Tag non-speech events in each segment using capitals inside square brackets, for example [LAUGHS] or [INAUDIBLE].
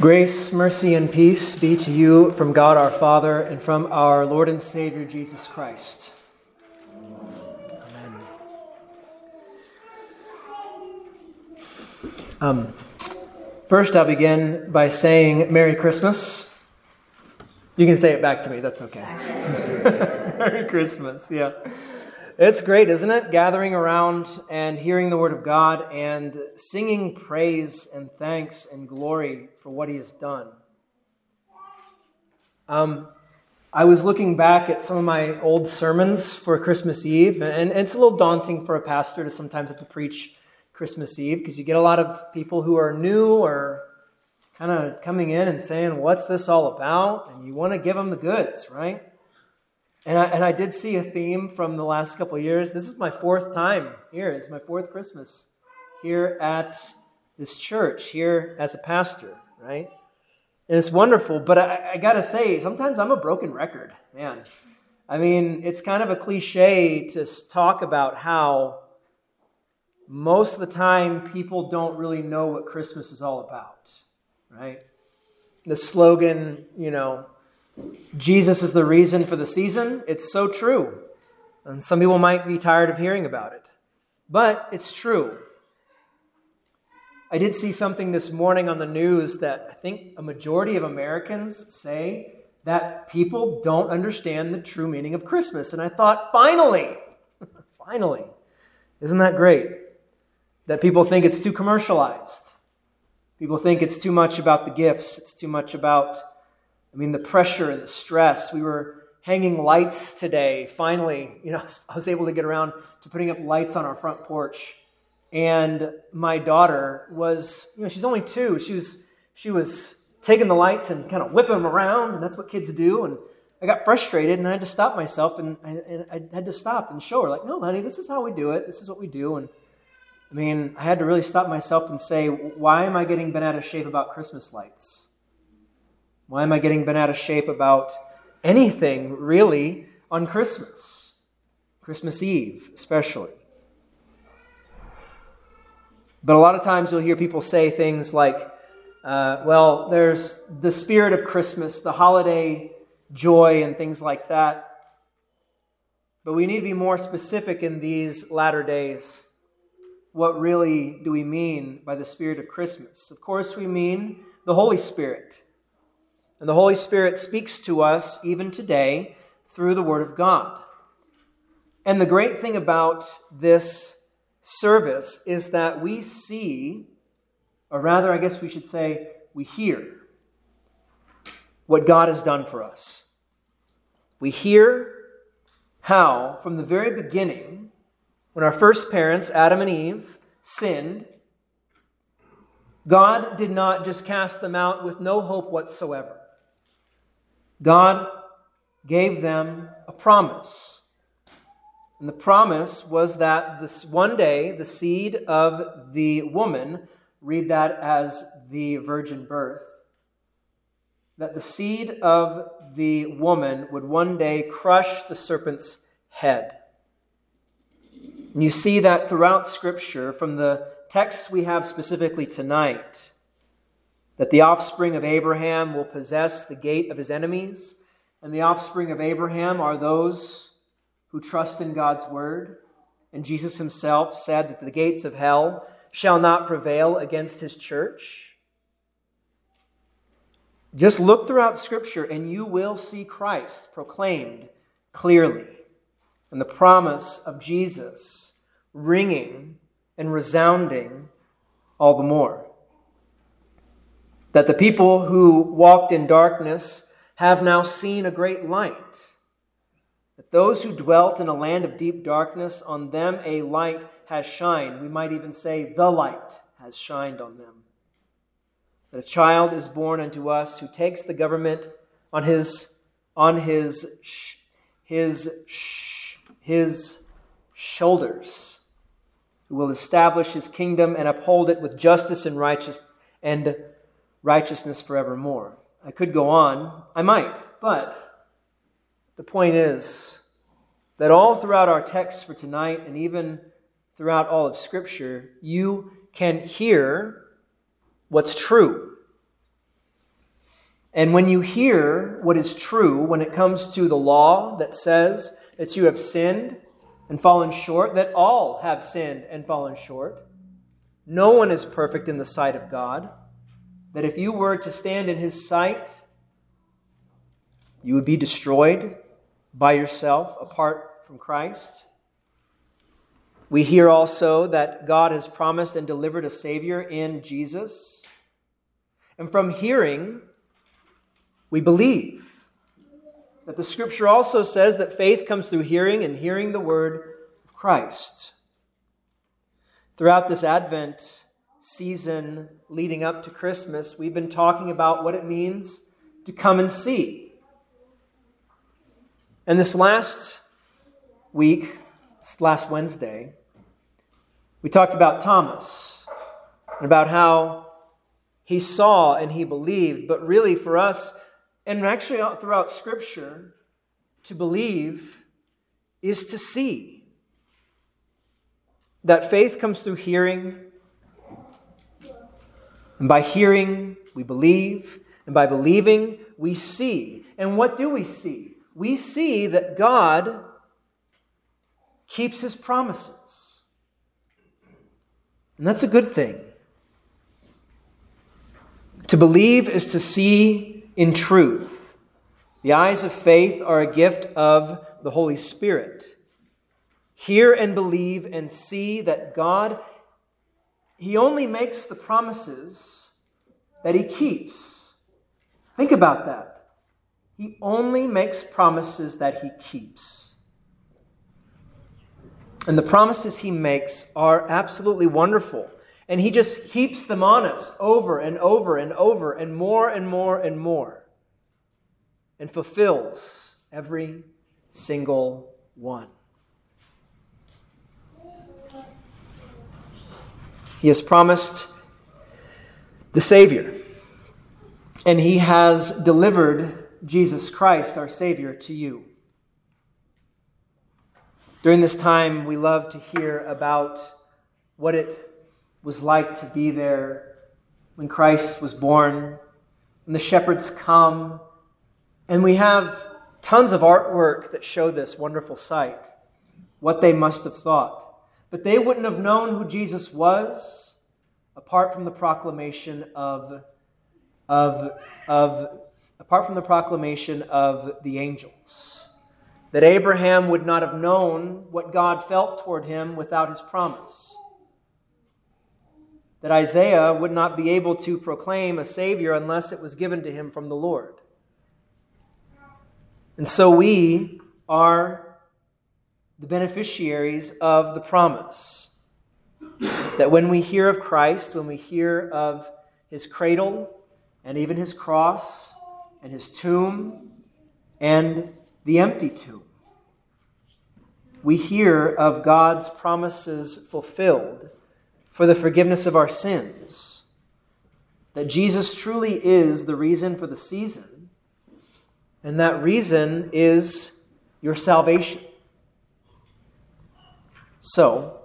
Grace, mercy, and peace be to you from God our Father and from our Lord and Savior Jesus Christ. Amen. Um, first, I'll begin by saying Merry Christmas. You can say it back to me, that's okay. [LAUGHS] Merry Christmas, yeah. It's great, isn't it? Gathering around and hearing the Word of God and singing praise and thanks and glory for what He has done. Um, I was looking back at some of my old sermons for Christmas Eve, and it's a little daunting for a pastor to sometimes have to preach Christmas Eve because you get a lot of people who are new or kind of coming in and saying, What's this all about? And you want to give them the goods, right? And I, and I did see a theme from the last couple years. This is my fourth time here. It's my fourth Christmas here at this church, here as a pastor, right? And it's wonderful, but I, I got to say, sometimes I'm a broken record, man. I mean, it's kind of a cliche to talk about how most of the time people don't really know what Christmas is all about, right? The slogan, you know, Jesus is the reason for the season. It's so true. And some people might be tired of hearing about it, but it's true. I did see something this morning on the news that I think a majority of Americans say that people don't understand the true meaning of Christmas. And I thought, finally, [LAUGHS] finally, isn't that great? That people think it's too commercialized. People think it's too much about the gifts, it's too much about I mean, the pressure and the stress. We were hanging lights today. Finally, you know, [LAUGHS] I was able to get around to putting up lights on our front porch. And my daughter was, you know, she's only two. She was, she was taking the lights and kind of whipping them around, and that's what kids do. And I got frustrated, and I had to stop myself, and I, and I had to stop and show her, like, no, honey, this is how we do it. This is what we do. And I mean, I had to really stop myself and say, why am I getting bent out of shape about Christmas lights? Why am I getting bent out of shape about anything really on Christmas? Christmas Eve, especially. But a lot of times you'll hear people say things like, uh, well, there's the spirit of Christmas, the holiday joy, and things like that. But we need to be more specific in these latter days. What really do we mean by the spirit of Christmas? Of course, we mean the Holy Spirit. And the Holy Spirit speaks to us even today through the Word of God. And the great thing about this service is that we see, or rather, I guess we should say, we hear what God has done for us. We hear how, from the very beginning, when our first parents, Adam and Eve, sinned, God did not just cast them out with no hope whatsoever. God gave them a promise. And the promise was that this one day the seed of the woman, read that as the virgin birth, that the seed of the woman would one day crush the serpent's head. And you see that throughout Scripture, from the texts we have specifically tonight, that the offspring of Abraham will possess the gate of his enemies, and the offspring of Abraham are those who trust in God's word. And Jesus himself said that the gates of hell shall not prevail against his church. Just look throughout Scripture and you will see Christ proclaimed clearly, and the promise of Jesus ringing and resounding all the more that the people who walked in darkness have now seen a great light. That those who dwelt in a land of deep darkness, on them a light has shined. We might even say, the light has shined on them. That a child is born unto us who takes the government on his, on his, his, his shoulders, who will establish his kingdom and uphold it with justice and righteousness and righteousness forevermore. I could go on, I might, but the point is that all throughout our text for tonight and even throughout all of Scripture, you can hear what's true. And when you hear what is true when it comes to the law that says that you have sinned and fallen short, that all have sinned and fallen short, no one is perfect in the sight of God, that if you were to stand in his sight, you would be destroyed by yourself apart from Christ. We hear also that God has promised and delivered a Savior in Jesus. And from hearing, we believe that the Scripture also says that faith comes through hearing and hearing the Word of Christ. Throughout this Advent season leading up to Christmas, we've been talking about what it means to come and see. And this last week, this last Wednesday, we talked about Thomas and about how he saw and he believed, but really for us, and actually throughout Scripture, to believe is to see. That faith comes through hearing, and by hearing, we believe, and by believing, we see. And what do we see? We see that God keeps his promises. And that's a good thing. To believe is to see in truth. The eyes of faith are a gift of the Holy Spirit. Hear and believe and see that God, He only makes the promises that He keeps. Think about that. He only makes promises that He keeps. And the promises he makes are absolutely wonderful. And he just heaps them on us over and over and over and more and more and more. And fulfills every single one. He has promised the Savior. And he has delivered Jesus Christ, our Savior, to you. During this time, we love to hear about what it was like to be there when Christ was born, when the shepherds come, and we have tons of artwork that show this wonderful sight, what they must have thought. But they wouldn't have known who Jesus was apart from the proclamation of, of, of apart from the proclamation of the angels that Abraham would not have known what God felt toward him without his promise. That Isaiah would not be able to proclaim a Savior unless it was given to him from the Lord. And so we are the beneficiaries of the promise. That when we hear of Christ, when we hear of his cradle and even his cross and his tomb and the empty tomb. We hear of God's promises fulfilled for the forgiveness of our sins. That Jesus truly is the reason for the season, and that reason is your salvation. So,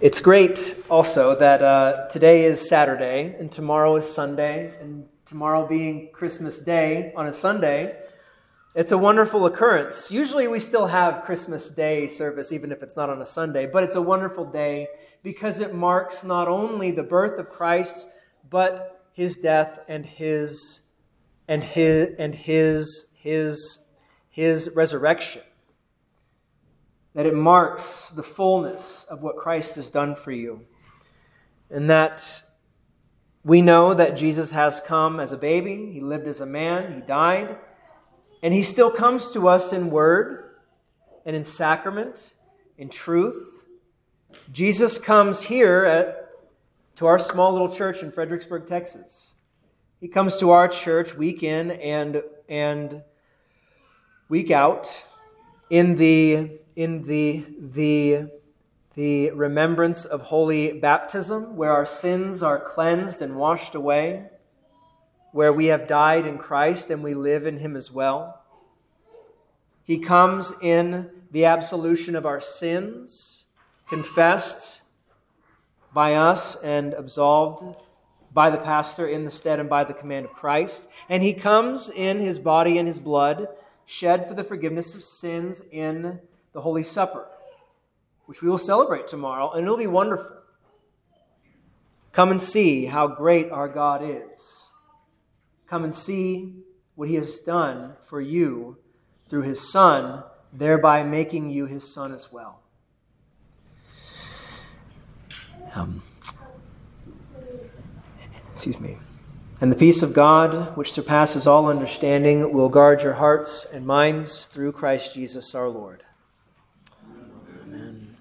it's great also that uh, today is Saturday and tomorrow is Sunday, and tomorrow being Christmas Day on a Sunday, it's a wonderful occurrence. Usually we still have Christmas Day service, even if it's not on a Sunday, but it's a wonderful day because it marks not only the birth of Christ, but his death and his and his and his his his resurrection. That it marks the fullness of what Christ has done for you. And that we know that Jesus has come as a baby, he lived as a man, he died, and he still comes to us in word and in sacrament, in truth. Jesus comes here at, to our small little church in Fredericksburg, Texas. He comes to our church week in and, and week out in the, in the, the the remembrance of holy baptism, where our sins are cleansed and washed away, where we have died in Christ and we live in Him as well. He comes in the absolution of our sins, confessed by us and absolved by the pastor in the stead and by the command of Christ. And he comes in his body and his blood, shed for the forgiveness of sins in the Holy Supper, which we will celebrate tomorrow, and it'll be wonderful. Come and see how great our God is. Come and see what he has done for you through his Son, thereby making you his Son as well. Um, excuse me. And the peace of God, which surpasses all understanding, will guard your hearts and minds through Christ Jesus our Lord.